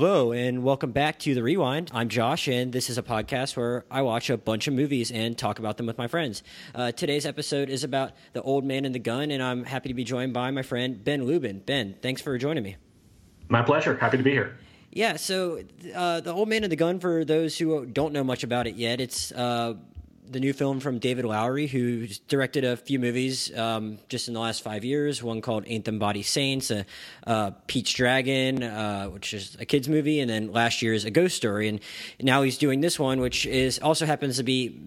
Hello, and welcome back to The Rewind. I'm Josh, and this is a podcast where I watch a bunch of movies and talk about them with my friends. Uh, today's episode is about The Old Man and the Gun, and I'm happy to be joined by my friend Ben Luben. Ben, thanks for joining me. My pleasure. Happy to be here. Yeah, so uh, The Old Man and the Gun, for those who don't know much about it yet, it's uh, the new film from David Lowery, who's directed a few movies um, just in the last five years. One called Ain't Them Body Saints, a, a Pete's Dragon, uh, which is a kids movie, and then last year's A Ghost Story, and now he's doing this one, which is also happens to be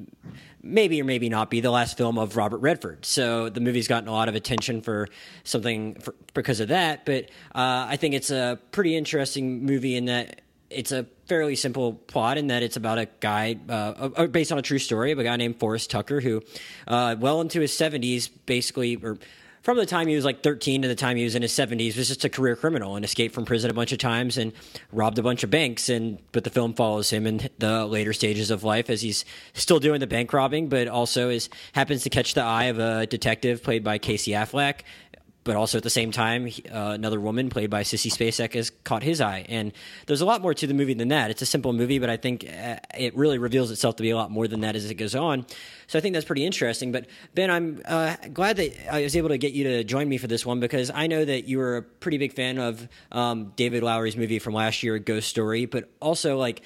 maybe or maybe not be the last film of Robert Redford. So the movie's gotten a lot of attention for something for, because of that. But uh, I think it's a pretty interesting movie in that it's a fairly simple plot in that it's about a guy uh, based on a true story of a guy named Forrest Tucker who, uh, well into his 70s, basically, or from the time he was like 13 to the time he was in his 70s was just a career criminal and escaped from prison a bunch of times and robbed a bunch of banks and but the film follows him in the later stages of life as he's still doing the bank robbing but also is happens to catch the eye of a detective played by Casey Affleck but also at the same time, uh, another woman played by Sissy Spacek has caught his eye. And there's a lot more to the movie than that. It's a simple movie, but I think uh, it really reveals itself to be a lot more than that as it goes on. So I think that's pretty interesting. But Ben, I'm uh, glad that I was able to get you to join me for this one because I know that you were a pretty big fan of um, David Lowery's movie from last year, Ghost Story, but also like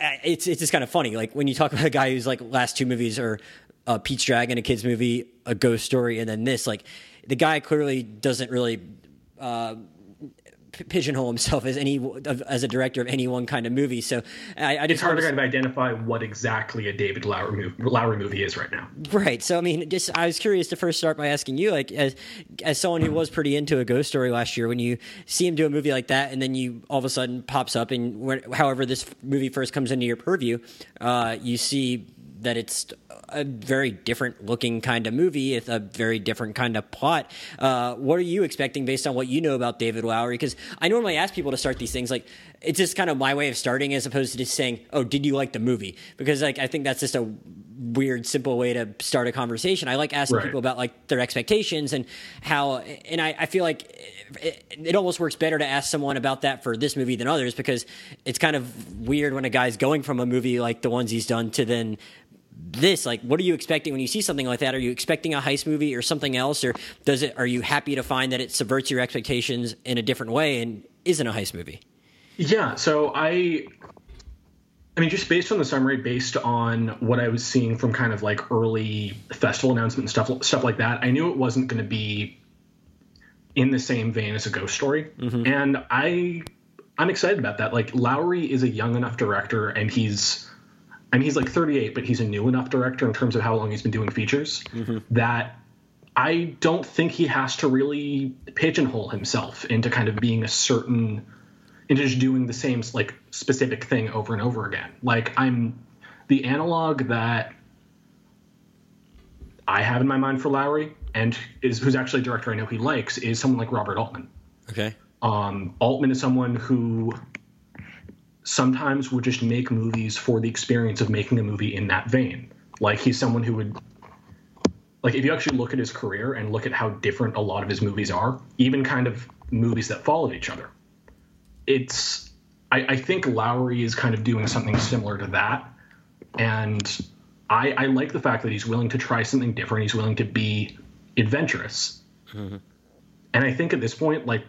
uh, it's it's just kind of funny. Like when you talk about a guy who's like last two movies are uh, Pete's Dragon, a kids movie, a ghost story, and then this like the guy clearly doesn't really uh, pigeonhole himself as any as a director of any one kind of movie. So I, I just it's hard to kind of identify what exactly a David Lowery movie, Lowery movie is right now. Right. So I mean, just I was curious to first start by asking you, like as as someone who was pretty into a ghost story last year, when you see him do a movie like that, and then you all of a sudden pops up, and however this movie first comes into your purview, uh, you see that it's a very different looking kind of movie with a very different kind of plot. Uh, what are you expecting based on what you know about David Lowery? Because I normally ask people to start these things like it's just kind of my way of starting as opposed to just saying, "Oh, did you like the movie?" Because like I think that's just a weird, simple way to start a conversation. I like asking right. people about like their expectations and how, and I, I feel like it, it, almost works better to ask someone about that for this movie than others because it's kind of weird when a guy's going from a movie like the ones he's done to then this like what are you expecting? When you see something like that are you expecting a heist movie or something else? Or does it are you happy to find that it subverts your expectations in a different way and isn't a heist movie? Yeah so i i mean just based on the summary based on what i was seeing from kind of like early festival announcement and stuff stuff like that i knew it wasn't going to be in the same vein as a ghost story. Mm-hmm. and i i'm excited about that. Like lowery is a young enough director and he's I mean, he's like 38, but he's a new enough director in terms of how long he's been doing features mm-hmm. that I don't think he has to really pigeonhole himself into kind of being a certain, into just doing the same like specific thing over and over again. Like I'm the analog that I have in my mind for Lowery and is who's actually a director I know he likes is someone like Robert Altman. Okay. Um, Altman is someone who sometimes would just make movies for the experience of making a movie in that vein. Like he's someone who would like if you actually look at his career and look at how different a lot of his movies are, even kind of movies that followed each other. It's I, I think Lowery is kind of doing something similar to that. And I, I like the fact that he's willing to try something different. He's willing to be adventurous. Mm-hmm. And I think at this point, like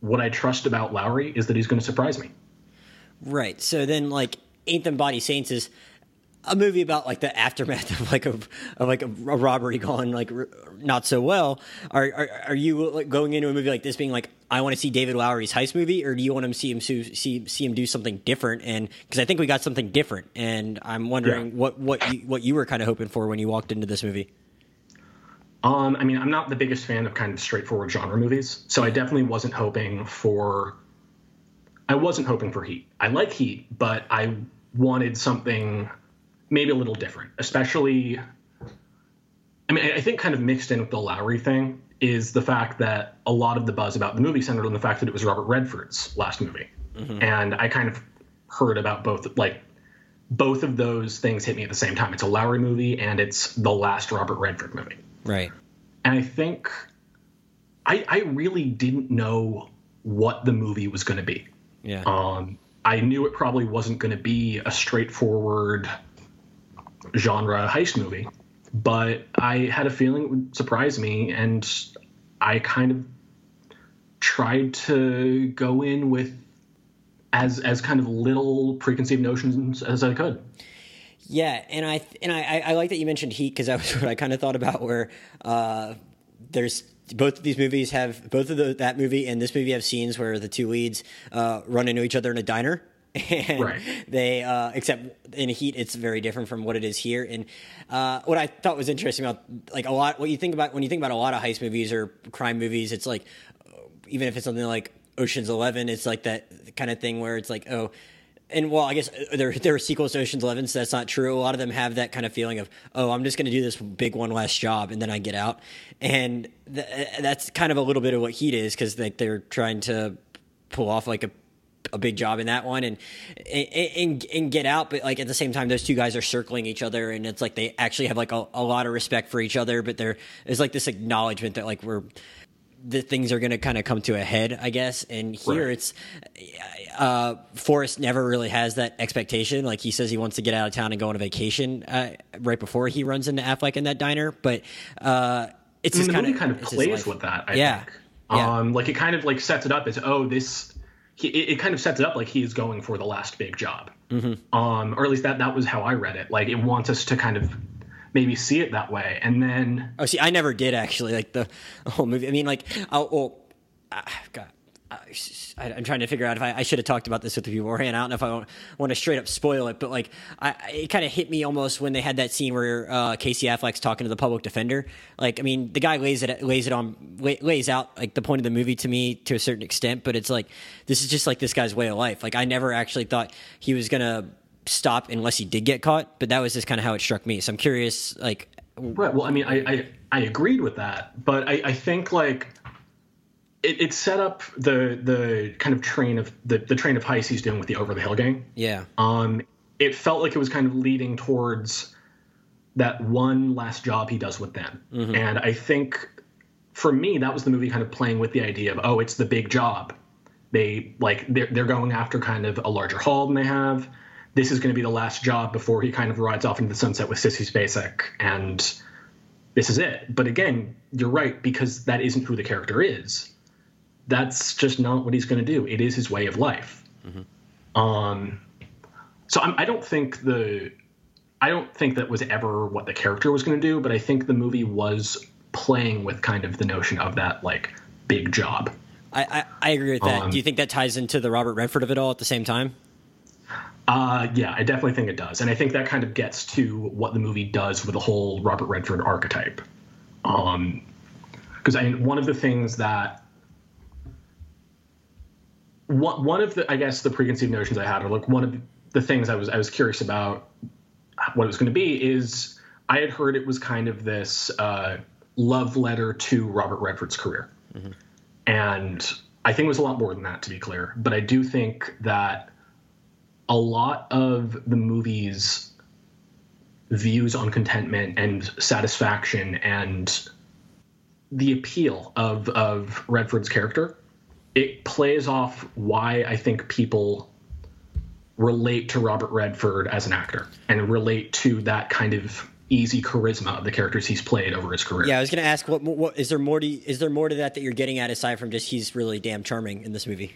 what I trust about Lowery is that he's going to surprise me. Right. So then, like, Ain't Them Body Saints is a movie about like the aftermath of like a of like a, a robbery gone like r- not so well. Are, are are you like going into a movie like this being like I want to see David Lowery's heist movie, or do you want to see him see see him do something different? And because I think we got something different, and I'm wondering yeah. what what you, what you were kind of hoping for when you walked into this movie. Um, I mean, I'm not the biggest fan of kind of straightforward genre movies, so I definitely wasn't hoping for I wasn't hoping for Heat. I like Heat, but I wanted something maybe a little different, especially. I mean, I think kind of mixed in with the Lowery thing is the fact that a lot of the buzz about the movie centered on the fact that it was Robert Redford's last movie, mm-hmm. and I kind of heard about both like both of those things hit me at the same time. It's a Lowery movie and it's the last Robert Redford movie. Right. And I think I I really didn't know what the movie was going to be Yeah. Um, I knew it probably wasn't going to be a straightforward genre heist movie, but I had a feeling it would surprise me, and I kind of tried to go in with as as kind of little preconceived notions as I could. Yeah, and I and I, I like that you mentioned Heat because that was what I kind of thought about. Where uh, there's both of these movies have both of the, that movie and this movie have scenes where the two leads uh, run into each other in a diner. And Right. they, uh, except in Heat, it's very different from what it is here. And uh, what I thought was interesting about, like a lot, what you think about when you think about a lot of heist movies or crime movies, it's like, even if it's something like Ocean's Eleven, it's like that kind of thing where it's like, oh, and well, I guess uh, there there are sequels to Ocean's Eleven, so that's not true. A lot of them have that kind of feeling of, oh, I'm just going to do this big one last job, and then I get out, and th- that's kind of a little bit of what Heat is because like they're trying to pull off like a a big job in that one and, and and get out but like at the same time those two guys are circling each other and it's like they actually have like a, a lot of respect for each other but there is like this acknowledgement that like we're the things are going to kind of come to a head, I guess. And here Right. it's uh, Forrest never really has that expectation. Like he says he wants to get out of town and go on a vacation uh, right before he runs into Affleck in that diner, but uh, it's I mean, just the kind movie kind of it's his plays with that. I Yeah. think. Yeah. Um, like it kind of like sets it up as oh this. He, it, it kind of sets it up like he is going for the last big job. Mm-hmm. Um, or at least that that was how I read it. Like it wants us to kind of maybe see it that way, and then Oh, see, I never did actually like the whole movie. I mean, like, oh, well, uh, God, I, I'm trying to figure out if I, I should have talked about this with the beforehand. I don't know if I want, want to straight up spoil it, but like, I- it kind of hit me almost when they had that scene where uh, Casey Affleck's talking to the public defender. Like, I mean, the guy lays it lays it on lays out like the point of the movie to me to a certain extent, but it's like this is just like this guy's way of life. Like, I never actually thought he was gonna stop unless he did get caught, but that was just kind of how it struck me. So I'm curious, like, Right. Well, I mean, I I, I agreed with that, but I, I think like it, it set up the the kind of train of the, the train of heist he's doing with the over the hill gang. yeah. Um, it felt like it was kind of leading towards that one last job he does with them, and I think for me that was the movie kind of playing with the idea of oh, it's the big job. They like they're they're going after kind of a larger haul than they have. This is going to be the last job before he kind of rides off into the sunset with Sissy Spacek, and this is it. But again, you're right because that isn't who the character is. That's just not what he's going to do. It is his way of life. Um, so I'm, I don't think the I don't think that was ever what the character was going to do, but I think the movie was playing with kind of the notion of that like big job. I, I, I agree with that. Um, Do you think that ties into the Robert Redford of it all at the same time? Uh, yeah, I definitely think it does, and I think that kind of gets to what the movie does with the whole Robert Redford archetype. Um, because I mean, one of the things that one one of the I guess the preconceived notions I had, or like one of the things I was I was curious about what it was going to be is I had heard it was kind of this uh, love letter to Robert Redford's career, and I think it was a lot more than that to be clear. But I do think that a lot of the movie's views on contentment and satisfaction and the appeal of of Redford's character it plays off why I think people relate to Robert Redford as an actor and relate to that kind of easy charisma of the characters he's played over his career. Yeah, I was going to ask what, what is there more to is there more to that that you're getting at aside from just he's really damn charming in this movie?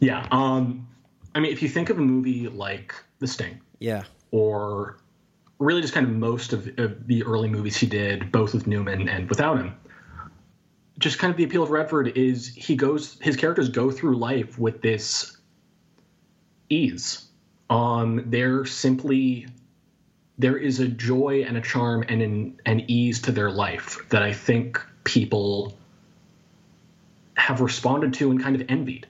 Yeah. Um, I mean, if you think of a movie like The Sting, Yeah. or really just kind of most of, of the early movies he did, both with Newman and without him. Just kind of the appeal of Redford is he goes, his characters go through life with this ease. Um, they're simply, there is a joy and a charm and an, an ease to their life that I think people have responded to and kind of envied.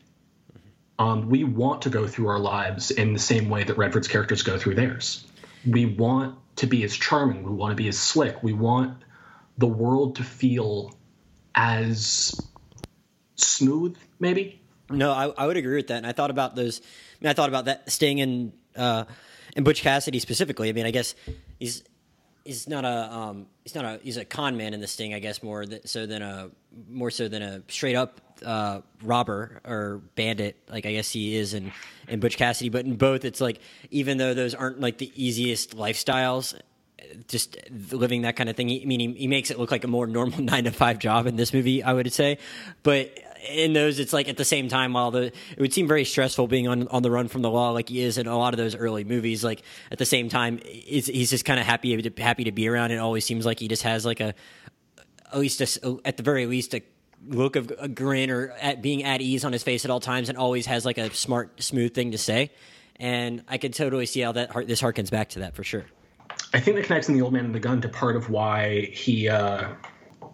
Um, we want to go through our lives in the same way that Redford's characters go through theirs. We want to be as charming. We want to be as slick. We want the world to feel as smooth, maybe. No, I, I would agree with that. And I thought about those. I mean, I thought about that Sting in uh, and Butch Cassidy specifically. I mean, I guess he's he's not a um, he's not a he's a con man in this thing, I guess more th- so than a more so than a straight up uh, robber or bandit. Like I guess he is in in Butch Cassidy, but in both, it's like even though those aren't like the easiest lifestyles. Just living that kind of thing. He, I mean, he, he makes it look like a more normal nine to five job in this movie, I would say. But in those, it's like at the same time, while the it would seem very stressful being on on the run from the law, like he is in a lot of those early movies. Like at the same time, he's, he's just kind of happy to, happy to be around. It always seems like he just has like a at least a, at the very least a look of a grin or at being at ease on his face at all times, and always has like a smart, smooth thing to say. And I can totally see how that this harkens back to that for sure. I think that connects in the old man and the gun to part of why he uh,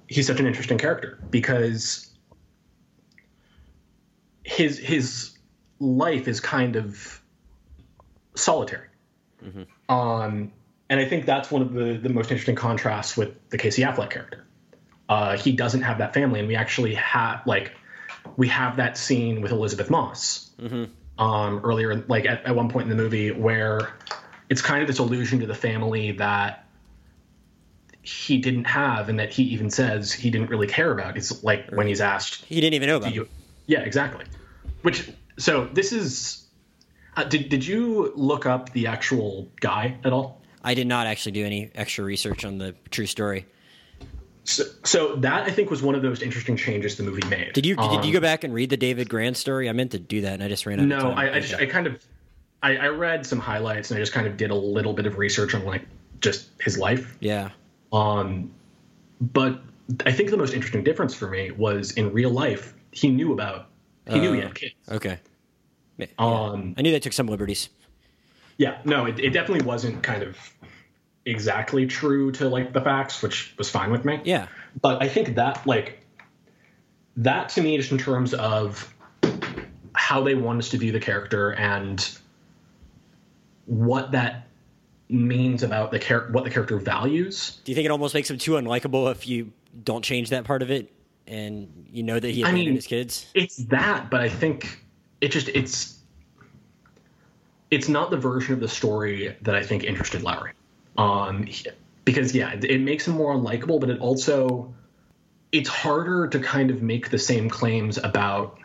he's such an interesting character because his his life is kind of solitary. Mm-hmm. Um, and I think that's one of the, the most interesting contrasts with the Casey Affleck character. Uh, he doesn't have that family, and we actually have like we have that scene with Elisabeth Moss mm-hmm. um, earlier, like at, at one point in the movie, where it's kind of this allusion to the family that he didn't have, and that he even says he didn't really care about. It's like when he's asked, he didn't even know about. You, yeah, exactly. Which so this is. Uh, did did you look up the actual guy at all? I did not actually do any extra research on the true story. So, so that I think was one of those interesting changes the movie made. Did you um, did you go back and read the David Grann story? I meant to do that and I just ran out. Of time. No, I, I, just I kind of I, I read some highlights and I just kind of did a little bit of research on like just his life. Yeah. Um, but I think the most interesting difference for me was in real life he knew about he uh, knew he had kids. Okay. Yeah. Um, I knew they took some liberties. Yeah, no, it, it definitely wasn't kind of exactly true to like the facts, which was fine with me. Yeah. But I think that like that to me, just in terms of how they want us to view the character and what that means about the char- what the character values. Do you think it almost makes him too unlikable if you don't change that part of it? And you know that he abandoned I mean, his kids. It's that, but I think it just it's it's not the version of the story that I think interested Lowery. Um, because yeah, it makes him more unlikable, but it also it's harder to kind of make the same claims about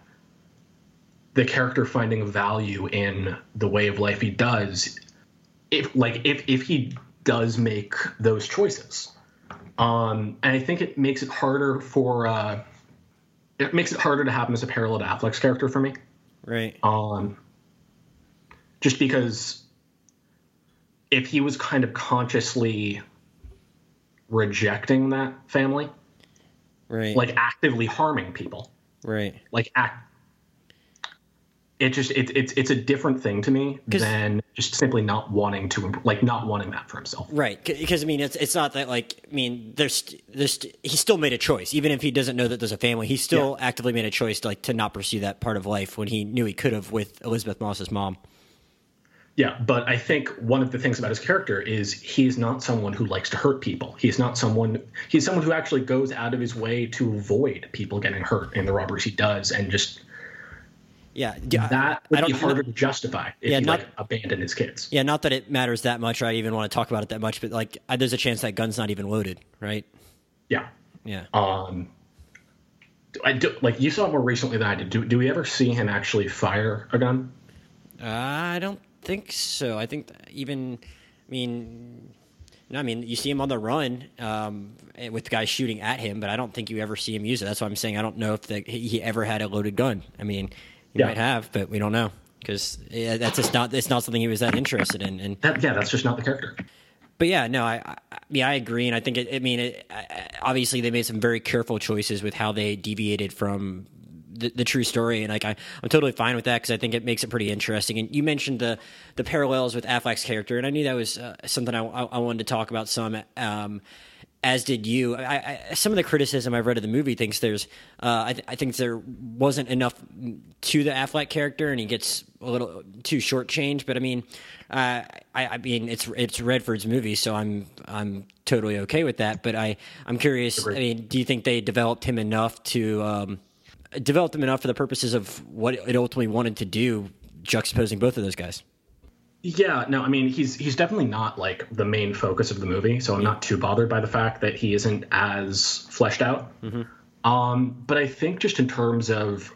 the character finding value in the way of life he does if like if if he does make those choices um, and I think it makes it harder for uh, it makes it harder to have him as a parallel to Affleck's character for me. Right. Um, just because if he was kind of consciously rejecting that family, right, like actively harming people, right, like act it just it, it's it's a different thing to me than just simply not wanting to like not wanting that for himself. Right because i mean it's it's not that like i mean there's there's he still made a choice. Even if he doesn't know that there's a family he still yeah. actively made a choice to like to not pursue that part of life when he knew he could have with elisabeth moss's mom. Yeah but i think one of the things about his character is he's not someone who likes to hurt people. He's not someone he's someone who actually goes out of his way to avoid people getting hurt in the robberies he does and just yeah, that would I don't, be harder to justify if yeah, he not, like abandoned his kids. Yeah, not that it matters that much, or I even want to talk about it that much, but like, I, there's a chance that gun's not even loaded, right? Yeah, yeah. Um, I do, like you saw more recently than I did. Do, do we ever see him actually fire a gun? Uh, I don't think so. I think even, I mean, no, I mean, you see him on the run um, with guys shooting at him, but I don't think you ever see him use it. That's why I'm saying I don't know if the, he ever had a loaded gun. I mean, he yeah. might have, but we don't know because yeah, that's just not it's not something he was that interested in. And that, yeah, that's just not the character. But yeah, no, I, I yeah I agree, and I think it, I mean, it, I, obviously they made some very careful choices with how they deviated from the, the, true story, and like I, I'm totally fine with that because I think it makes it pretty interesting. And you mentioned the the parallels with Affleck's character, and I knew that was uh, something I, I, wanted to talk about some. Um, as did you. I, I, some of the criticism I've read of the movie thinks there's, uh, I, th- I, think there wasn't enough to the Affleck character, and he gets a little too shortchanged. But I mean, uh, I, I, mean, it's it's Redford's movie, so I'm I'm totally okay with that. But I I'm curious. Agreed. I mean, do you think they developed him enough to um, developed him enough for the purposes of what it ultimately wanted to do, juxtaposing both of those guys? Yeah, no, I mean he's he's definitely not like the main focus of the movie, so I'm not too bothered by the fact that he isn't as fleshed out. Um, but I think just in terms of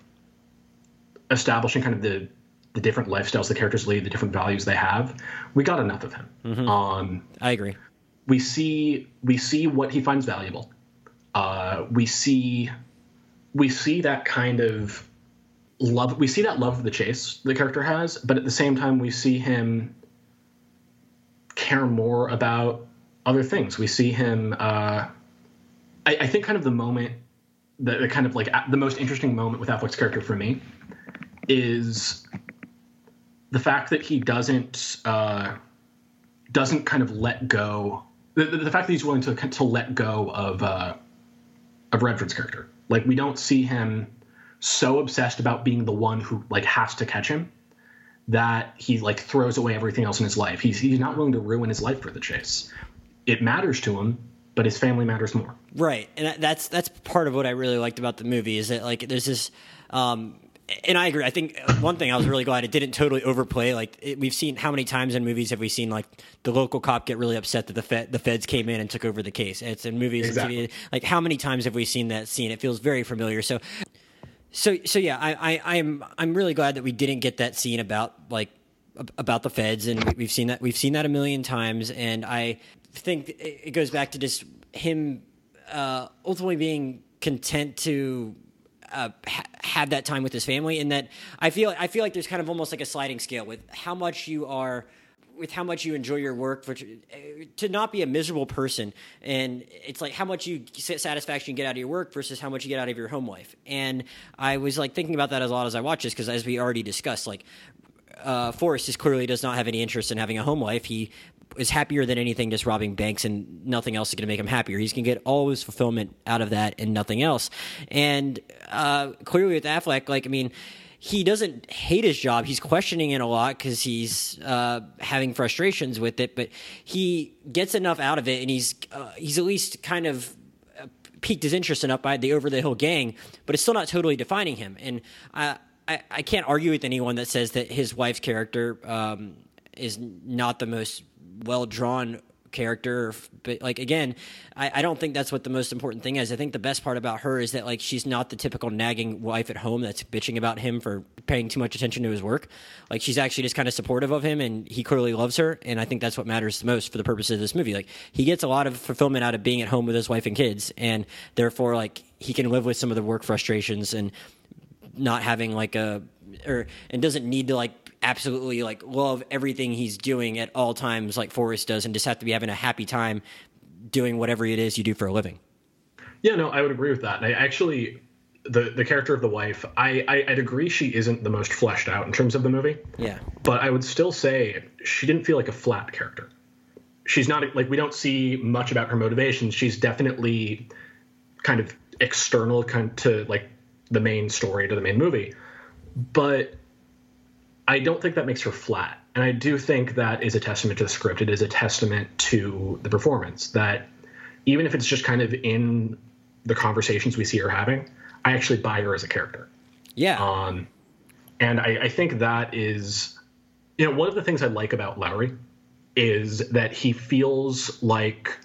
establishing kind of the the different lifestyles the characters lead, the different values they have, we got enough of him. Um, I agree. we see we see what he finds valuable. Uh, we see we see that kind of love. We see that love of the chase the character has, but at the same time, we see him care more about other things. We see him. Uh, I, I think kind of the moment, the, the kind of like the most interesting moment with Affleck's character for me is the fact that he doesn't. Uh, doesn't kind of let go. The, the, the fact that he's willing to to let go of uh, of Redford's character, like we don't see him so obsessed about being the one who like has to catch him that he like throws away everything else in his life. He's he's not willing to ruin his life for the chase. It matters to him, but his family matters more. Right, and that's that's part of what I really liked about the movie is that like there's this, um, and I agree. I think one thing I was really glad it didn't totally overplay. Like it, we've seen how many times in movies have we seen like the local cop get really upset that the fed, the feds came in and took over the case. It's in movies, and Exactly. TV, like how many times have we seen that scene? It feels very familiar. So, so so yeah, I, I I'm I'm really glad that we didn't get that scene about like about the feds, and we- we've seen that we've seen that a million times, and I think it it goes back to just him uh, ultimately being content to uh, ha- have that time with his family, and that I feel I feel like there's kind of almost like a sliding scale with how much you are. With how much you enjoy your work, for, to not be a miserable person, and it's like how much you satisfaction you get out of your work versus how much you get out of your home life. And I was like thinking about that as a lot as I watch this because, as we already discussed, like uh, Forrest is clearly does not have any interest in having a home life. He is happier than anything just robbing banks, and nothing else is going to make him happier. He's going to get all his fulfillment out of that and nothing else. And uh, clearly with Affleck, like I mean. He doesn't hate his job. He's questioning it a lot because he's uh, having frustrations with it. But he gets enough out of it, and he's uh, he's at least kind of piqued his interest enough by the over the hill gang, but it's still not totally defining him. And I, I, I can't argue with anyone that says that his wife's character um, is not the most well drawn character but like again I, I don't think that's what the most important thing is. I think the best part about her is that like she's not the typical nagging wife at home that's bitching about him for paying too much attention to his work. Like she's actually just kind of supportive of him and he clearly loves her and i think that's what matters the most for the purpose of this movie. Like he gets a lot of fulfillment out of being at home with his wife and kids and therefore like he can live with some of the work frustrations and not having like a or and doesn't need to like absolutely like love everything he's doing at all times like Forrest does and just have to be having a happy time doing whatever it is you do for a living. Yeah, no, I would agree with that. And I actually, the the character of the wife, I, I I'd agree she isn't the most fleshed out in terms of the movie. Yeah. but I would still say she didn't feel like a flat character. She's not like we don't see much about her motivations. She's definitely kind of external kind to like the main story to the main movie, but I don't think that makes her flat. And I do think that is a testament to the script. It is a testament to the performance that even if it's just kind of in the conversations we see her having, I actually buy her as a character. Yeah. Um, and I, I think that is, you know, one of the things I like about Lowery is that he feels like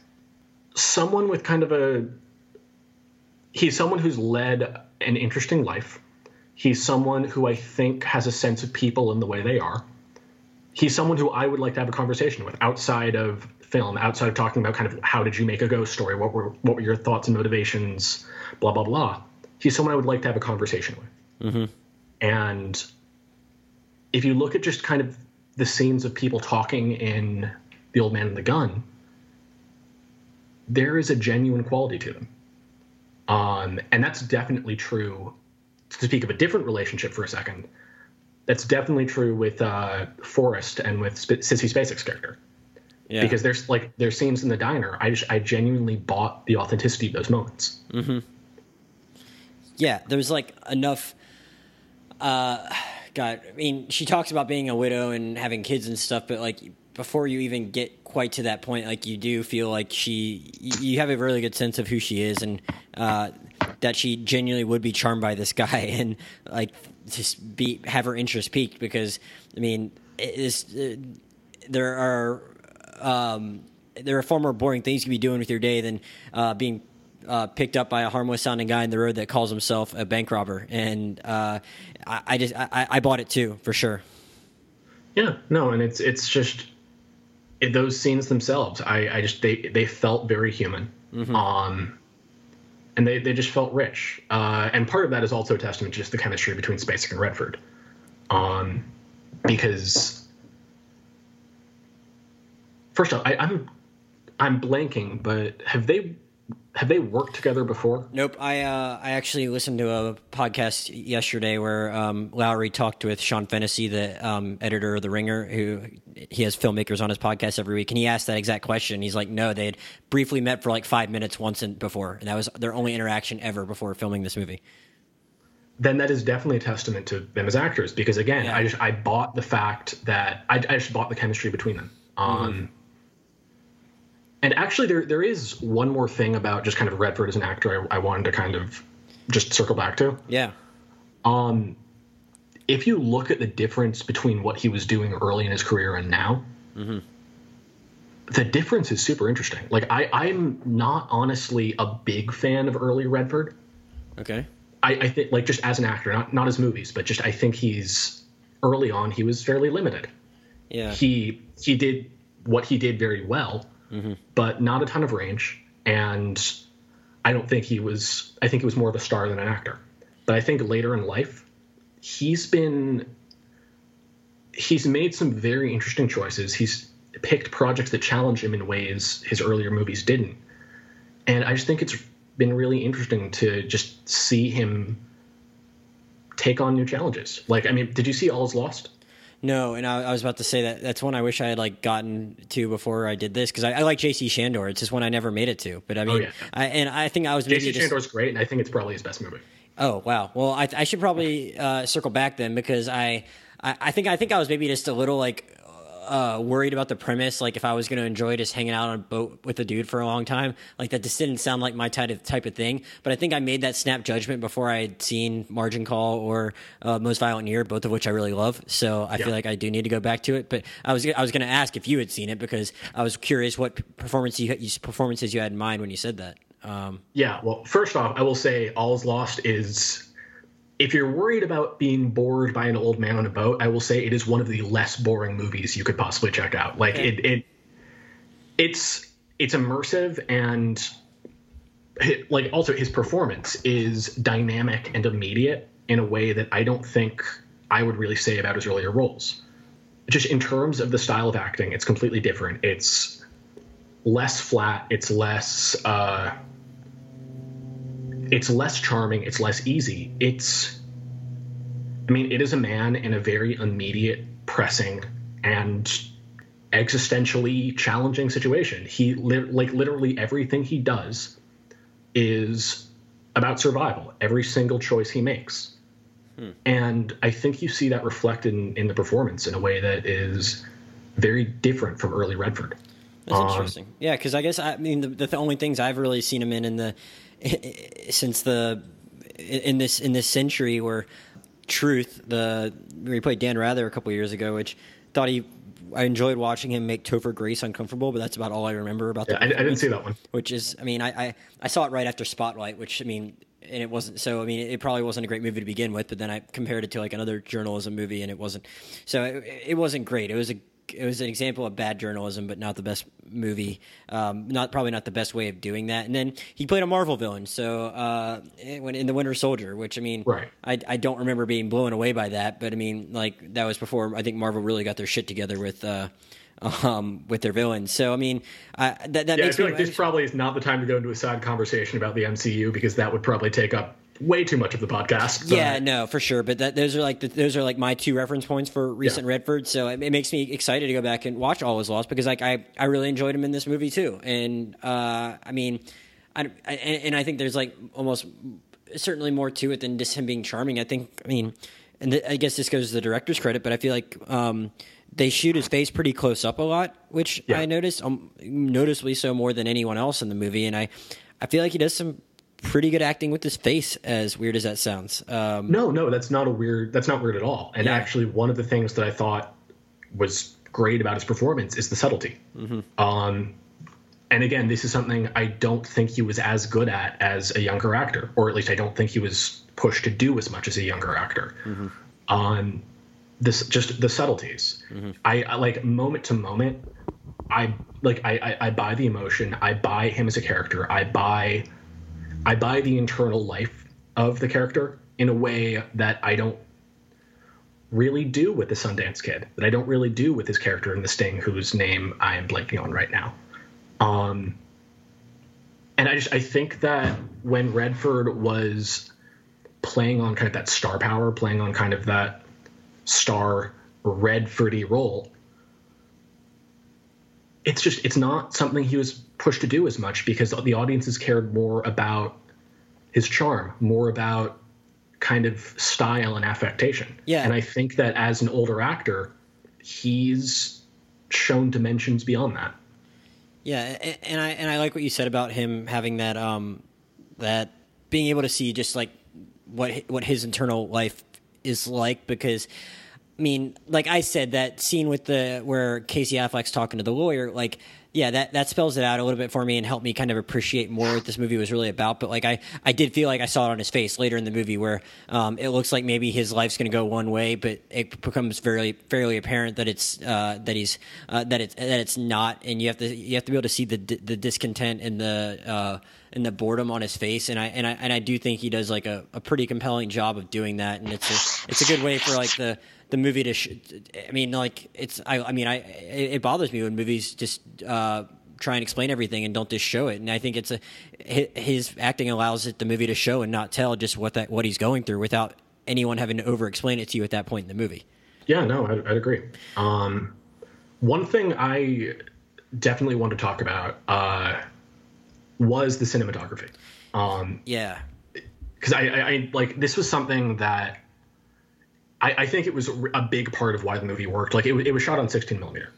someone with kind of a. He's someone who's led an interesting life. He's someone who I think has a sense of people in the way they are. He's someone who I would like to have a conversation with outside of film, outside of talking about kind of how did you make a ghost story, what were what were your thoughts and motivations, blah blah blah. He's someone I would like to have a conversation with. Mm-hmm. And if you look at just kind of the scenes of people talking in The Old Man and the Gun, there is a genuine quality to them. Um, and that's definitely true. To speak of a different relationship for a second, that's definitely true with uh, Forrest and with Sp- Sissy Spacek's character. yeah. Because there's like there's scenes in the diner. I just I genuinely bought the authenticity of those moments. yeah, there's like enough. Uh, God, I mean, she talks about being a widow and having kids and stuff, but like before you even get quite to that point, like you do feel like she, you have a really good sense of who she is and uh, that she genuinely would be charmed by this guy and like just be have her interest piqued because I mean, it is. Uh, there are um, there are far more boring things you can be doing with your day than uh, being uh, picked up by a harmless sounding guy in the road that calls himself a bank robber. And uh, I, I, just I, I, bought it too for sure. Yeah, no, and it's it's just it, those scenes themselves. I, I just they they felt very human. Mm-hmm. Um, and they, they just felt rich. Uh, and part of that is also a testament to just the chemistry between Spacek and Redford. Um, because first off, I, I'm I'm blanking, but have they have they worked together before? Nope. I uh, I actually listened to a podcast yesterday where um, Lowery talked with Sean Fennessey, the um, editor of The Ringer, who he has filmmakers on his podcast every week, and he asked that exact question. He's like, "No, they had briefly met for like five minutes once in, before, and that was their only interaction ever before filming this movie." Then that is definitely a testament to them as actors, because again, yeah. I just I bought the fact that I, I just bought the chemistry between them. Um, mm-hmm and actually, there there is one more thing about just kind of Redford as an actor I, I wanted to kind of just circle back to. Yeah. Um, if you look at the difference between what he was doing early in his career and now, mm-hmm. the difference is super interesting. Like I, I'm not honestly a big fan of early Redford. Okay. I, I think like just as an actor, not not as movies, but just I think he's early on he was fairly limited. Yeah. He he did what he did very well, mm-hmm. but not a ton of range. And I don't think he was. I think he was more of a star than an actor. But I think later in life, he's been. He's made some very interesting choices. He's picked projects that challenge him in ways his earlier movies didn't. And I just think it's been really interesting to just see him take on new challenges. Like, I mean, did you see All Is Lost? No, and I, I, was about to say that that's one I wish I had like gotten to before I did this because I, I, like J.C. Chandor. It's just one I never made it to. But I oh, mean, oh, yeah. I, and I think I was J.C. Chandor's great, and I think it's probably his best movie. Oh wow! Well, I, I should probably uh, circle back then because I, I, I think I think I was maybe just a little like uh, worried about the premise. Like if I was going to enjoy just hanging out on a boat with a dude for a long time, like that just didn't sound like my type of type of thing. But I think I made that snap judgment before I had seen Margin Call or uh, Most Violent Year, both of which I really love. So I yeah. feel like I do need to go back to it. But I was I was going to ask if you had seen it because I was curious what performance you, performances you had in mind when you said that. Um, yeah, well, first off, I will say All's Lost is if you're worried about being bored by an old man on a boat, I will say it is one of the less boring movies you could possibly check out. Like okay. it, it, it's it's immersive and it, like also his performance is dynamic and immediate in a way that I don't think I would really say about his earlier roles. Just in terms of the style of acting, it's completely different. It's less flat. It's less. Uh, it's less charming, it's less easy. It's I mean, it is a man in a very immediate, pressing, and existentially challenging situation. He li- like literally everything he does is about survival. Every single choice he makes. Hmm. And I think you see that reflected in, in, the performance in a way that is very different from early Redford. That's um, interesting. Yeah, because I guess I mean the, the, only things I've really seen him in in the since the in this in this century where Truth, the we played Dan Rather a couple years ago, which thought he I enjoyed watching him make Topher Grace uncomfortable, but that's about all I remember about. Yeah, I, I, didn't see that one. Which is, I mean, I, I, I saw it right after Spotlight, which I mean, and it wasn't so. I mean, it probably wasn't a great movie to begin with, but then I compared it to like another journalism movie, and it wasn't. So it, it wasn't great. It was a it was an example of bad journalism, but not the best movie. Um, not probably not the best way of doing that. And then he played a Marvel villain, so uh, when in the Winter Soldier, which I mean, right. I, I don't remember being blown away by that, but I mean, like that was before I think Marvel really got their shit together with. Uh, um, with their villains. So I mean, uh, that, that yeah, makes I feel like this probably is not the time to go into a side conversation about the MCU because that would probably take up way too much of the podcast. Yeah, no, for sure. But that, those are like the, those are like my two reference points for recent yeah. Redford. So it, it, makes me excited to go back and watch All Is Lost because like I I really enjoyed him in this movie too. And uh, I mean, I, I, and I think there's like almost certainly more to it than just him being charming. I think I mean, and th- I guess this goes to the director's credit, but I feel like. Um, they shoot his face pretty close up a lot, which yeah. I noticed, um, noticeably so more than anyone else in the movie. And I, I feel like he does some pretty good acting with his face. As weird as that sounds. Um, no, no, that's not a weird. That's not weird at all. And yeah. actually, one of the things that I thought was great about his performance is the subtlety. Um, and again, this is something I don't think he was as good at as a younger actor, or at least I don't think he was pushed to do as much as a younger actor. On this, just the subtleties. I, I like moment to moment. I like I, I I buy the emotion. I buy him as a character. I buy I buy the internal life of the character in a way that I don't really do with the Sundance Kid. That I don't really do with his character in The Sting, whose name I am blanking on right now. Um, and I just I think that when Redford was playing on kind of that star power, playing on kind of that star Redfordy role, it's just it's not something he was pushed to do as much because the audiences cared more about his charm, more about kind of style and affectation. Yeah. And I think that as an older actor, he's shown dimensions beyond that. Yeah, and I and I like what you said about him having that um that being able to see just like what what his internal life is like because I mean, like I said, that scene with the where Casey Affleck's talking to the lawyer, like, yeah, that that spells it out a little bit for me and helped me kind of appreciate more what this movie was really about. But like, I I did feel like I saw it on his face later in the movie where um, it looks like maybe his life's going to go one way, but it becomes fairly fairly apparent that it's uh, that he's uh, that it's that it's not, and you have to you have to be able to see the the discontent and the uh, and the boredom on his face, and I and I and I do think he does like a, a pretty compelling job of doing that, and it's a it's a good way for like the the movie to. Sh- I mean, like it's. I. I mean, I. It, it bothers me when movies just uh, try and explain everything and don't just show it. And I think it's a his acting allows it the movie to show and not tell just what that what he's going through without anyone having to over explain it to you at that point in the movie. Yeah, no, I'd, I'd agree. Um, one thing I definitely want to talk about uh, was the cinematography. Um, Yeah. because I, I, I like this was something that I, I think it was a big part of why the movie worked. Like it, it was shot on 16 millimeter.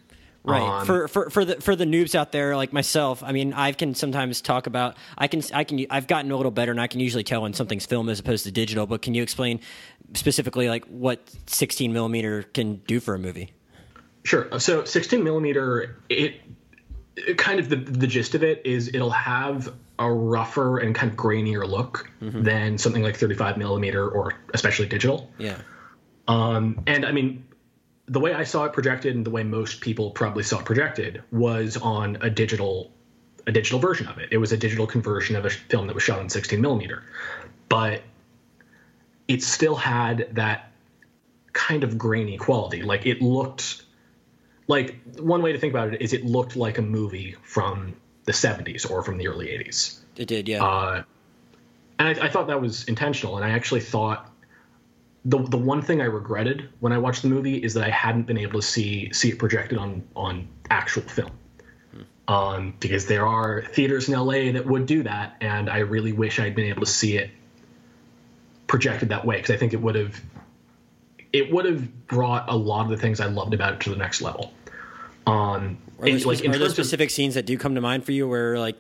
Right. Um, for for for the for the noobs out there like myself, I mean, I can sometimes talk about I can I can I've gotten a little better and I can usually tell when something's film as opposed to digital, but can you explain specifically like what 16 millimeter can do for a movie? Sure. So 16 millimeter, it, it kind of the the gist of it is it'll have a rougher and kind of grainier look than something like 35 millimeter or especially digital. Yeah. Um, and I mean, the way I saw it projected and the way most people probably saw it projected was on a digital a digital version of it. It was a digital conversion of a film that was shot in 16 millimeter, but it still had that kind of grainy quality. Like it looked like one way to think about it is it looked like a movie from the 70s or from the early 80s. It did, yeah. Uh, and I, I thought that was intentional. And I actually thought the the one thing I regretted when I watched the movie is that I hadn't been able to see see it projected on on actual film. Um, because there are theaters in LA that would do that, and I really wish I'd been able to see it projected that way because I think it would have it would have brought a lot of the things I loved about it to the next level. Um, are there, like, are there terms of- specific scenes that do come to mind for you where like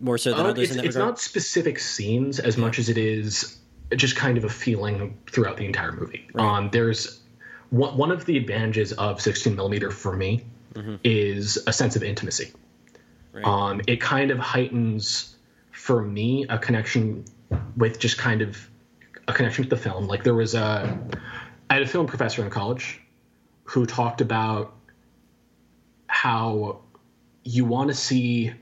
more so than Uh, others it's in that it's not specific scenes as much as it is just kind of a feeling throughout the entire movie. Um, there's one, one of the advantages of 16 millimeter for me is a sense of intimacy. Right. Um, it kind of heightens for me a connection with just kind of a connection with the film. Like there was a, I had a film professor in college who talked about how you want to see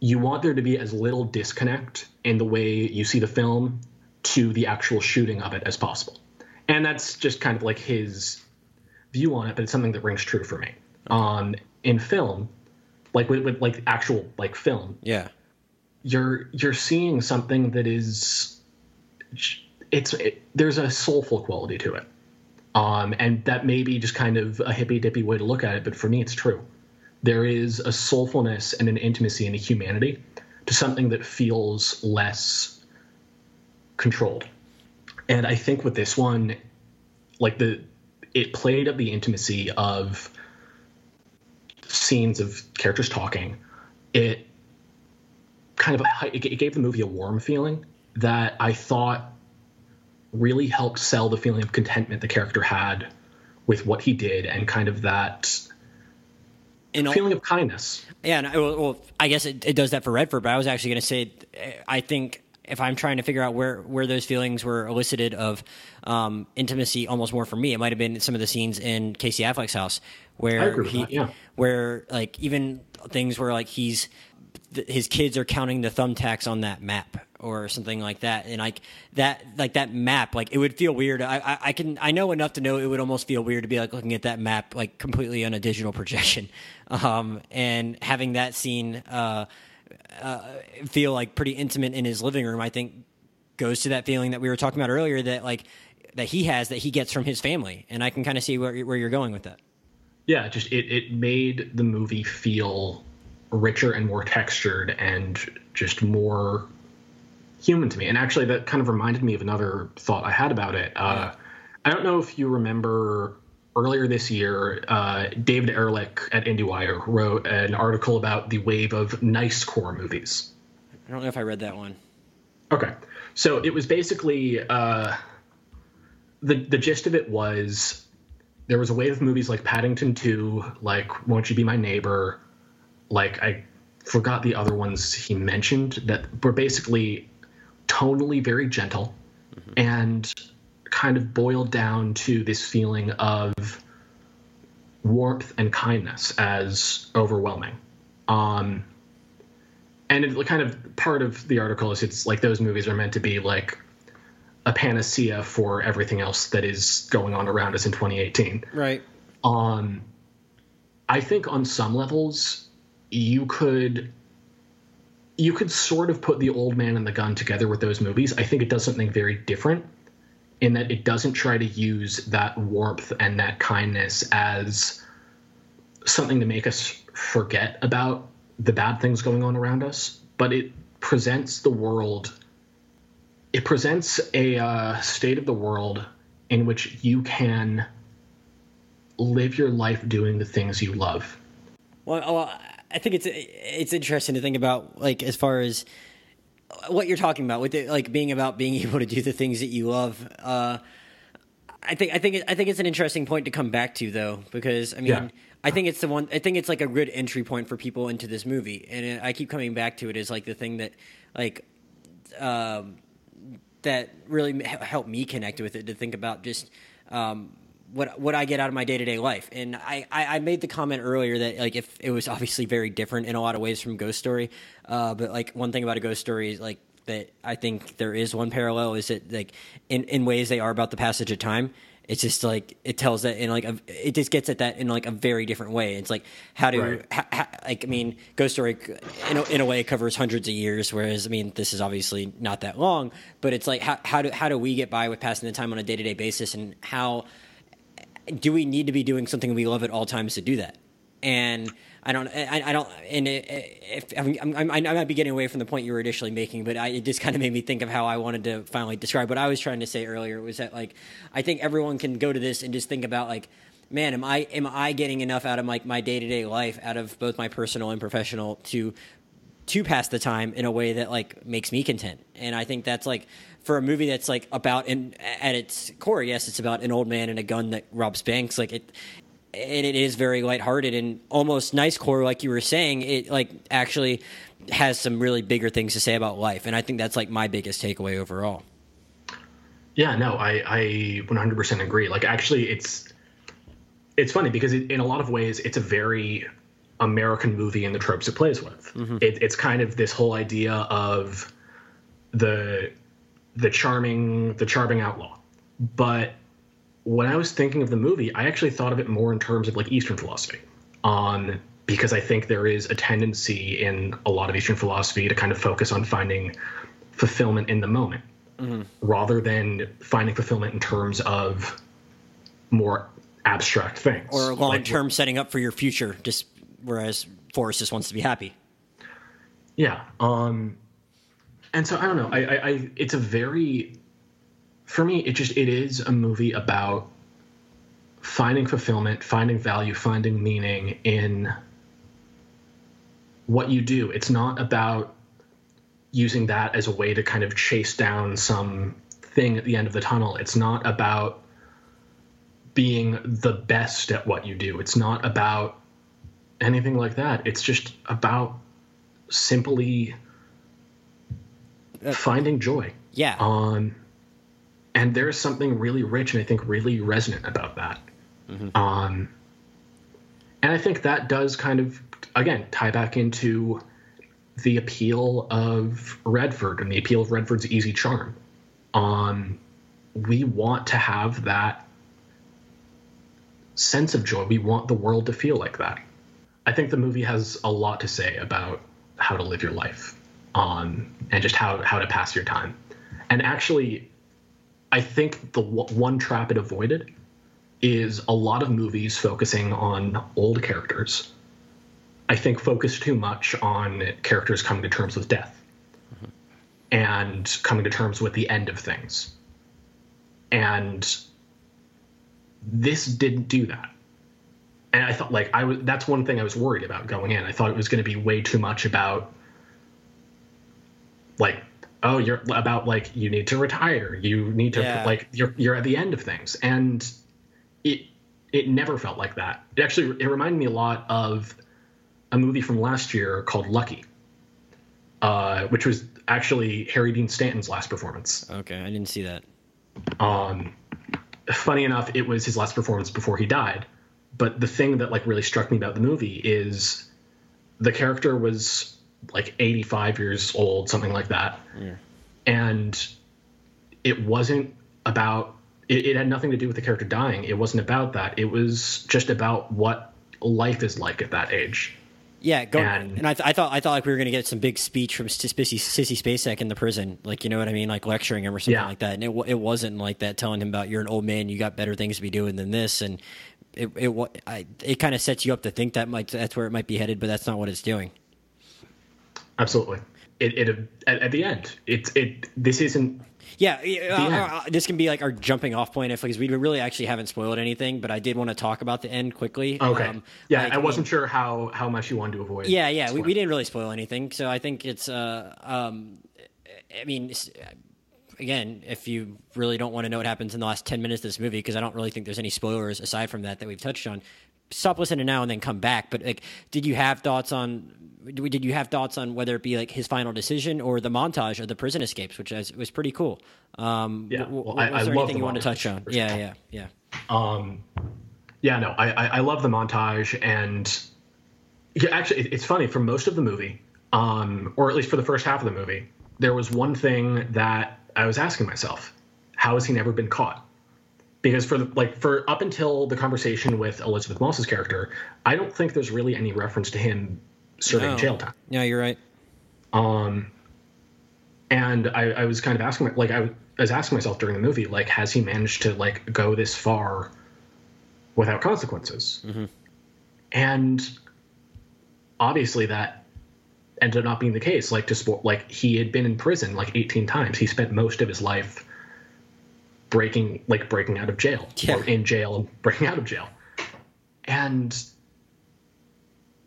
you want there to be as little disconnect in the way you see the film to the actual shooting of it as possible. And that's just kind of like his view on it, but it's something that rings true for me. Um, in film, like with, with like actual like film, yeah. you're you're seeing something that is it's it, there's a soulful quality to it. Um, and that may be just kind of a hippy dippy way to look at it, but for me, it's true. There is a soulfulness and an intimacy and a humanity to something that feels less controlled. And I think with this one, like the it played up the intimacy of scenes of characters talking. It kind of it gave the movie a warm feeling that I thought really helped sell the feeling of contentment the character had with what he did and kind of that all- feeling of kindness. Yeah, and I, well, I guess it, it does that for Redford. But I was actually going to say, I think if I'm trying to figure out where where those feelings were elicited of um, intimacy, almost more for me, it might have been some of the scenes in Casey Affleck's house where I agree with he, that, yeah. where like even things where like he's th- his kids are counting the thumbtacks on that map or something like that. And like that like that map like it would feel weird. I, I i can i know enough to know it would almost feel weird to be like looking at that map like completely on a digital projection. Um and having that scene uh uh, feel like pretty intimate in his living room, I think goes to that feeling that we were talking about earlier that like that he has that he gets from his family, and I can kind of see where where you're going with that. Yeah, just it, it made the movie feel richer and more textured and just more human to me. And actually, that kind of reminded me of another thought I had about it. Uh, I don't know if you remember earlier this year, uh, David Ehrlich at IndieWire wrote an article about the wave of nice core movies. I don't know if I read that one. Okay, so it was basically uh, the the gist of it was there was a wave of movies like Paddington Two, like Won't You Be My Neighbor, like I forgot the other ones he mentioned that were basically tonally very gentle and kind of boiled down to this feeling of warmth and kindness as overwhelming. Um, and it kind of part of the article is it's like those movies are meant to be like a panacea for everything else that is going on around us in 2018 Right. um i think on some levels you could you could sort of put the old man and the gun together with those movies. I think it does something very different in that it doesn't try to use that warmth and that kindness as something to make us forget about the bad things going on around us but it presents the world it presents a uh, state of the world in which you can live your life doing the things you love. Well, I think it's it's interesting to think about like as far as what you're talking about with it, like being about being able to do the things that you love. Uh, I think I think I think it's an interesting point to come back to though because I mean Yeah. I think it's the one I think it's like a good entry point for people into this movie and it, I keep coming back to it as like the thing that like um, that really helped me connect with it to think about just um, what what I get out of my day to day life. And I, I, I made the comment earlier that like if it was obviously very different in a lot of ways from Ghost Story, uh, but like one thing about a Ghost Story is like that I think there is one parallel is that like in in ways they are about the passage of time. It's just like it tells that in like a, it just gets at that in like a very different way. It's like how do Right. like I mean, Ghost Story in a, in a way covers hundreds of years, whereas I mean this is obviously not that long. But it's like how how do how do we get by with passing the time on a day to day basis, and how do we need to be doing something we love at all times to do that? And I don't, I, I don't, and if I'm, I'm, I might be getting away from the point you were initially making, but I, it just kind of made me think of how I wanted to finally describe what I was trying to say earlier. Was that like, I think everyone can go to this and just think about like, man, am I, am I getting enough out of like my day to day life, out of both my personal and professional, to to pass the time in a way that like makes me content. And i think that's like for a movie that's like about in at its core yes it's about an old man and a gun that robs banks like it and it is very lighthearted and almost nice core like you were saying it like actually has some really bigger things to say about life. And i think that's like my biggest takeaway overall. Yeah, no, I, I 100% agree. Like, actually, it's it's funny because it, in a lot of ways, it's a very American movie and the tropes it plays with. It, it's kind of this whole idea of the the charming the charming outlaw. But when I was thinking of the movie, I actually thought of it more in terms of like Eastern philosophy, um, because I think there is a tendency in a lot of Eastern philosophy to kind of focus on finding fulfillment in the moment rather than finding fulfillment in terms of more abstract things or long Like, term setting up for your future just whereas forrest just wants to be happy. Yeah um and so i don't know I, I i it's a very for me it just it is a movie about finding fulfillment finding value finding meaning in what you do. It's not about using that as a way to kind of chase down some thing at the end of the tunnel. It's not about being the best at what you do. It's not about anything like that. It's just about simply finding joy. Yeah. Um, and there's something really rich and I think really resonant about that. Um, and I think that does kind of, again, tie back into the appeal of Redford and the appeal of Redford's easy charm. Um, we want to have that sense of joy. We want the world to feel like that. I think the movie has a lot to say about how to live your life um, and just how, how to pass your time. And actually, I think the w- one trap it avoided is a lot of movies focusing on old characters. I think focus too much on characters coming to terms with death and coming to terms with the end of things. And this didn't do that. And I thought like I was that's one thing I was worried about going in. I thought it was going to be way too much about like oh you're about like you need to retire. You need to Yeah. like you're you're at the end of things. And it it never felt like that. It actually it reminded me a lot of a movie from last year called Lucky, uh, which was actually Harry Dean Stanton's last performance. Okay, I didn't see that. Um, funny enough, it was his last performance before he died. But the thing that like really struck me about the movie is the character was like 85 years old, something like that, and it wasn't about. It, it had nothing to do with the character dying. It wasn't about that. It was just about what life is like at that age. Yeah, go, And- and, I, th- I thought I thought like we were gonna get some big speech from Sissy, Sissy Spacek in the prison, like you know what I mean, like lecturing him or something Yeah. like that. And it it wasn't like that, telling him about you're an old man, you got better things to be doing than this, and it it I, it kind of sets you up to think that might that's where it might be headed, but that's not what it's doing. Absolutely. It, it at, at the end, it's it. This isn't Yeah, uh, uh, this can be like our jumping off point if because we really actually haven't spoiled anything, but I did want to talk about the end quickly. okay. Um, yeah, like, I wasn't sure how how much you wanted to avoid. Yeah, yeah, we, we didn't really spoil anything, so I think it's. Uh, um, I mean, again, if you really don't want to know what happens in the last ten minutes of this movie, because I don't really think there's any spoilers aside from that that we've touched on. Stop listening now and then come back. But like, did you have thoughts on? Did you have thoughts on whether it be like his final decision or the montage of the prison escapes, which was, was pretty cool? Um, Yeah, well, was I there love anything you want to touch on? Yeah, yeah, yeah. Um, yeah, no, I, I I love the montage, and yeah, actually, it- it's funny for most of the movie, um, or at least for the first half of the movie, there was one thing that I was asking myself: How has he never been caught? Because for the, like for up until the conversation with Elisabeth Moss's character, I don't think there's really any reference to him serving No. jail time. Yeah, you're right. Um, and I, I was kind of asking, like, I was asking myself during the movie, like, has he managed to like go this far without consequences? And obviously, that ended up not being the case. Like, to sport, like he had been in prison like 18 times. He spent most of his life breaking, like, breaking out of jail Yeah. or in jail and breaking out of jail, and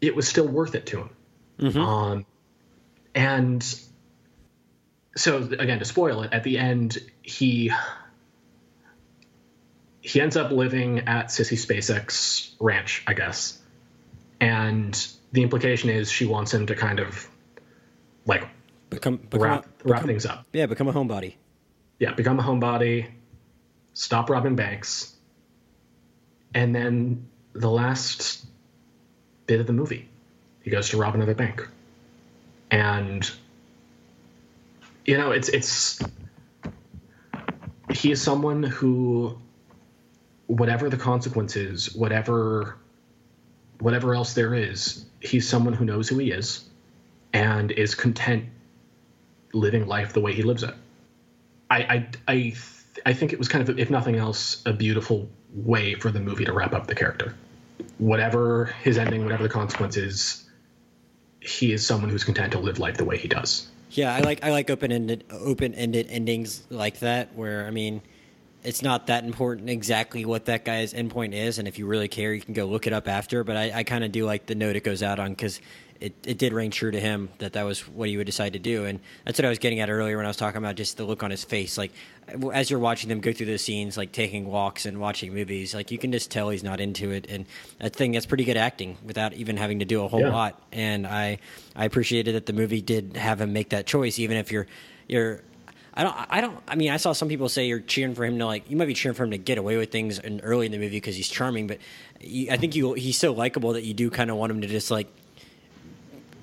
it was still worth it to him. Um, and so again, to spoil it, at the end he he ends up living at Sissy Spacek's ranch, I guess, and the implication is she wants him to kind of like Become, become wrap a, wrap become- things up. Yeah, become a homebody. Yeah, become a homebody, stop robbing banks, and then the last bit of the movie, he goes to rob another bank, and you know it's it's he is someone who, whatever the consequences, whatever whatever else there is, he's someone who knows who he is, and is content living life the way he lives it. I I I, th- I think it was kind of, if nothing else, a beautiful way for the movie to wrap up the character. Whatever his ending, whatever the consequences, he is someone who's content to live life the way he does. Yeah, I like I like open ended open ended endings like that where I mean it's not that important exactly what that guy's endpoint is, and if you really care, you can go look it up after. But I, I kind of do like the note it goes out on because it, it did ring true to him that that was what he would decide to do. And that's what I was getting at earlier when I was talking about just the look on his face. Like as you're watching them go through those scenes, like taking walks and watching movies, like you can just tell he's not into it. And I think that's pretty good acting without even having to do a whole yeah. lot. And I I appreciated that the movie did have him make that choice, even if you're you're I don't. I don't. I mean, I saw some people say you're cheering for him to like. You might be cheering for him to get away with things in, early in the movie because he's charming, but you, I think you he's so likable that you do kind of want him to just like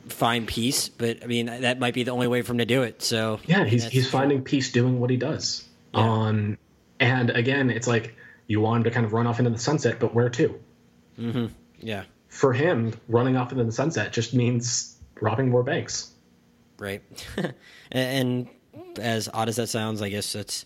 find peace. But I mean, that might be the only way for him to do it. So yeah, he's he's finding peace doing what he does. Yeah. Um, and again, it's like you want him to kind of run off into the sunset, but where to? Mm-hmm. Yeah. For him, running off into the sunset just means robbing more banks. Right. and as odd as that sounds, I guess that's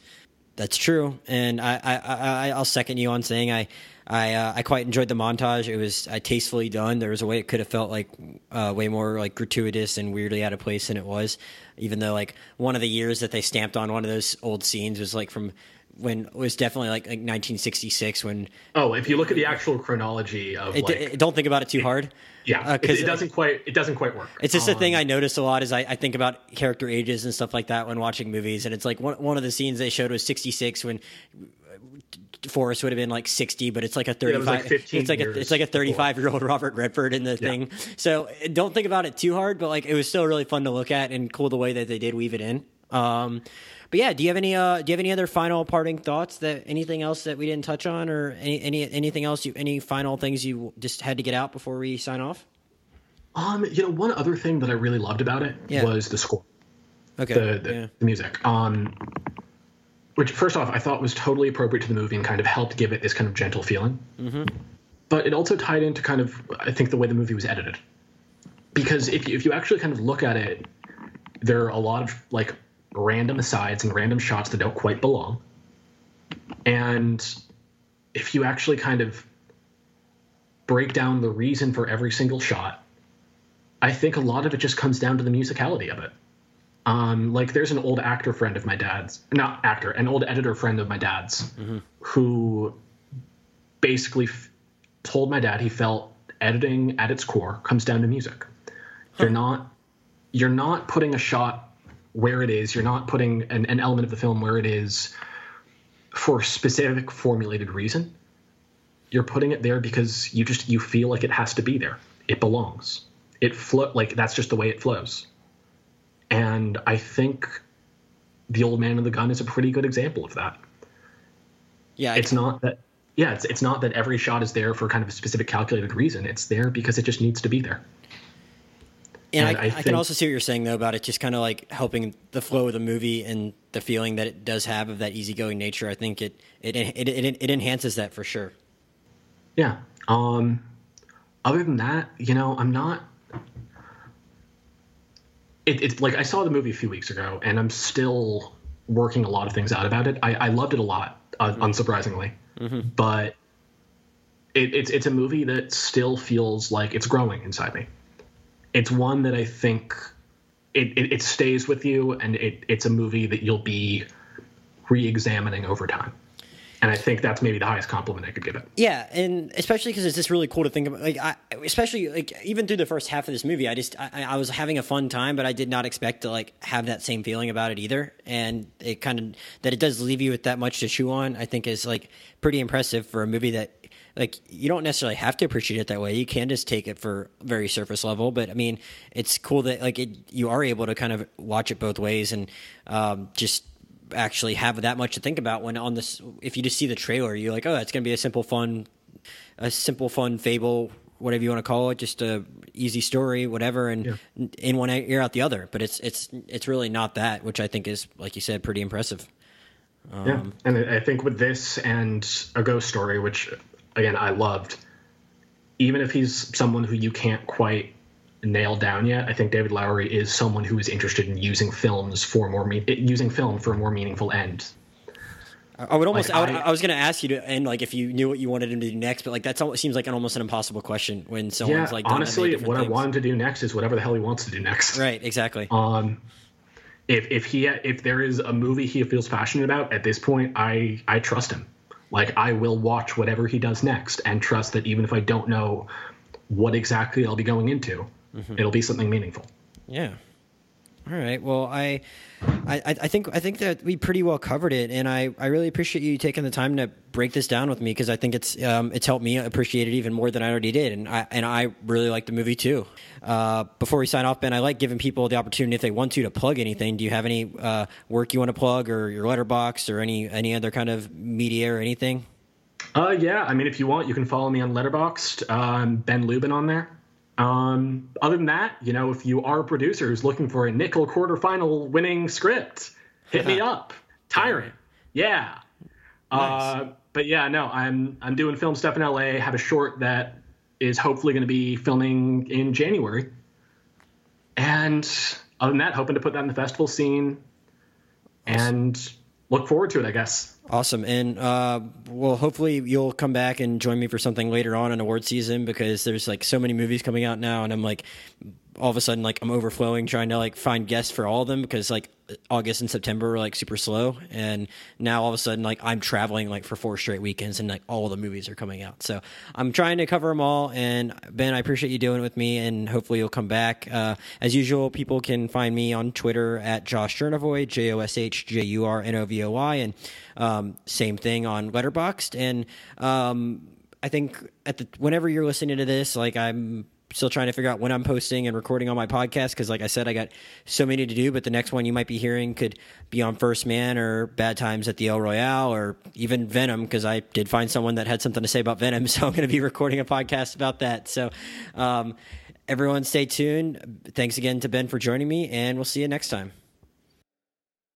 that's true. And I, I, I I'll second you on saying I I uh, I quite enjoyed the montage. It was uh, tastefully done. There was a way it could have felt like uh, way more like gratuitous and weirdly out of place than it was. Even though like one of the years that they stamped on one of those old scenes was like from when it was definitely like, like 1966 when oh if you look at the actual chronology of it, like, it, don't think about it too hard yeah uh, it, it, doesn't quite it doesn't quite work it's just um, a thing i notice a lot is I, I, think about character ages and stuff like that when watching movies and it's like one, one of the scenes they showed was 66 when Forrest would have been like 60, but it's like a 35. Yeah, it like it's like a, it's like a 35 year old Robert Redford in the yeah. thing. So don't think about it too hard, but like it was still really fun to look at and cool the way that they did weave it in. Um, but yeah, do you have any uh, do you have any other final parting thoughts that anything else that we didn't touch on or any, any anything else you any final things you just had to get out before we sign off? Um, you know, one other thing that I really loved about it yeah. was the score. Okay. The the, yeah. the music. Um, which first off I thought was totally appropriate to the movie and kind of helped give it this kind of gentle feeling. Mm-hmm. But it also tied into kind of I think the way the movie was edited, because if you, if you actually kind of look at it, there are a lot of like random asides and random shots that don't quite belong. And if you actually kind of break down the reason for every single shot, I think a lot of it just comes down to the musicality of it. Um, like there's an old actor friend of my dad's, not actor, an old editor friend of my dad's, mm-hmm. who basically f- told my dad he felt editing at its core comes down to music. Huh. You're not you're not putting a shot where it is. You're not putting an, an element of the film where it is for a specific formulated reason. You're putting it there because you just you feel like it has to be there. It belongs. It flow like that's just the way it flows. And I think the old man and the gun is a pretty good example of that. Yeah, it's not that. Yeah, it's it's not that every shot is there for kind of a specific calculated reason. It's there because it just needs to be there. And, and I, I, I think, can also see what you're saying though about it just kind of like helping the flow of the movie and the feeling that it does have of that easygoing nature. I think it it it it, it enhances that for sure. Yeah. Um. Other than that, you know, I'm not. It, it's like I saw the movie a few weeks ago, and I'm still working a lot of things out about it. I, I loved it a lot, uh, mm-hmm. unsurprisingly, mm-hmm. but it, it's it's a movie that still feels like it's growing inside me it's one that I think it, it, it stays with you, and it, it's a movie that you'll be re-examining over time. And I think that's maybe the highest compliment I could give it. Yeah, and especially because it's just really cool to think about. Like, I, especially like even through the first half of this movie, I just I, I, was having a fun time, but I did not expect to like have that same feeling about it either. And it kind of that it does leave you with that much to chew on. I think is like pretty impressive for a movie that like you don't necessarily have to appreciate it that way. You can just take it for very surface level, but I mean, it's cool that like it, you are able to kind of watch it both ways and um, just actually have that much to think about when on this. If you just see the trailer, you're like, oh, it's going to be a simple, fun, a simple, fun fable, whatever you want to call it, just a easy story, whatever, and yeah. in one ear out the other. But it's it's it's really not that, which I think is, like you said, pretty impressive. Um, yeah, and I think with this and a ghost story, which again I loved. Even if he's someone who you can't quite nail down yet, I think David Lowery is someone who is interested in using films for more me- using film for a more meaningful end. I would almost. Like I, would, I, I, was going to ask you to end like if you knew what you wanted him to do next, but like that seems like an almost an impossible question when someone's yeah, like. honestly, what things. I want him to do next is whatever the hell he wants to do next. Right. Exactly. Um, if if he if there is a movie he feels passionate about at this point, I I trust him. Like I will watch whatever he does next and trust that even if I don't know what exactly I'll be going into, mm-hmm. it'll be something meaningful. Yeah. All right. Well, I, I, I think I think that we pretty well covered it, and I, I really appreciate you taking the time to break this down with me because I think it's um, it's helped me appreciate it even more than I already did, and I and I really like the movie too. Uh, before we sign off, Ben, I like giving people the opportunity if they want to to plug anything. Do you have any uh, work you want to plug, or your Letterboxd, or any any other kind of media or anything? Uh, yeah. I mean, if you want, you can follow me on Letterboxd. Um, ben Luben on there. Um, other than that, you know, if you are a producer who's looking for a Nicholl quarterfinal winning script, hit me up. Tyrant, yeah. Nice. Uh, but yeah, no, I'm I'm doing film stuff in LA. Have a short that is hopefully going to be filming in January. And other than that, hoping to put that in the festival scene, and look forward to it. I guess. Awesome. And uh, well, hopefully you'll come back and join me for something later on in award season because there's like so many movies coming out now, and I'm like all of a sudden like I'm overflowing trying to like find guests for all of them because like August and September were like super slow. And now all of a sudden like I'm traveling like for four straight weekends and like all the movies are coming out. So I'm trying to cover them all. And Ben I appreciate you doing it with me. And hopefully you'll come back. Uh, as usual people can find me on Twitter at Josh Jurnovoy J O S H J U R N O V O Y. And um, same thing on Letterboxd. And um, I think at the whenever you're listening to this like I'm still trying to figure out when I'm posting and recording on my podcast because, like I said, I got so many to do. But the next one you might be hearing could be on First Man or Bad Times at the El Royale or even Venom because I did find someone that had something to say about Venom. So I'm going to be recording a podcast about that. So, um, everyone, stay tuned. Thanks again to Ben for joining me, and we'll see you next time.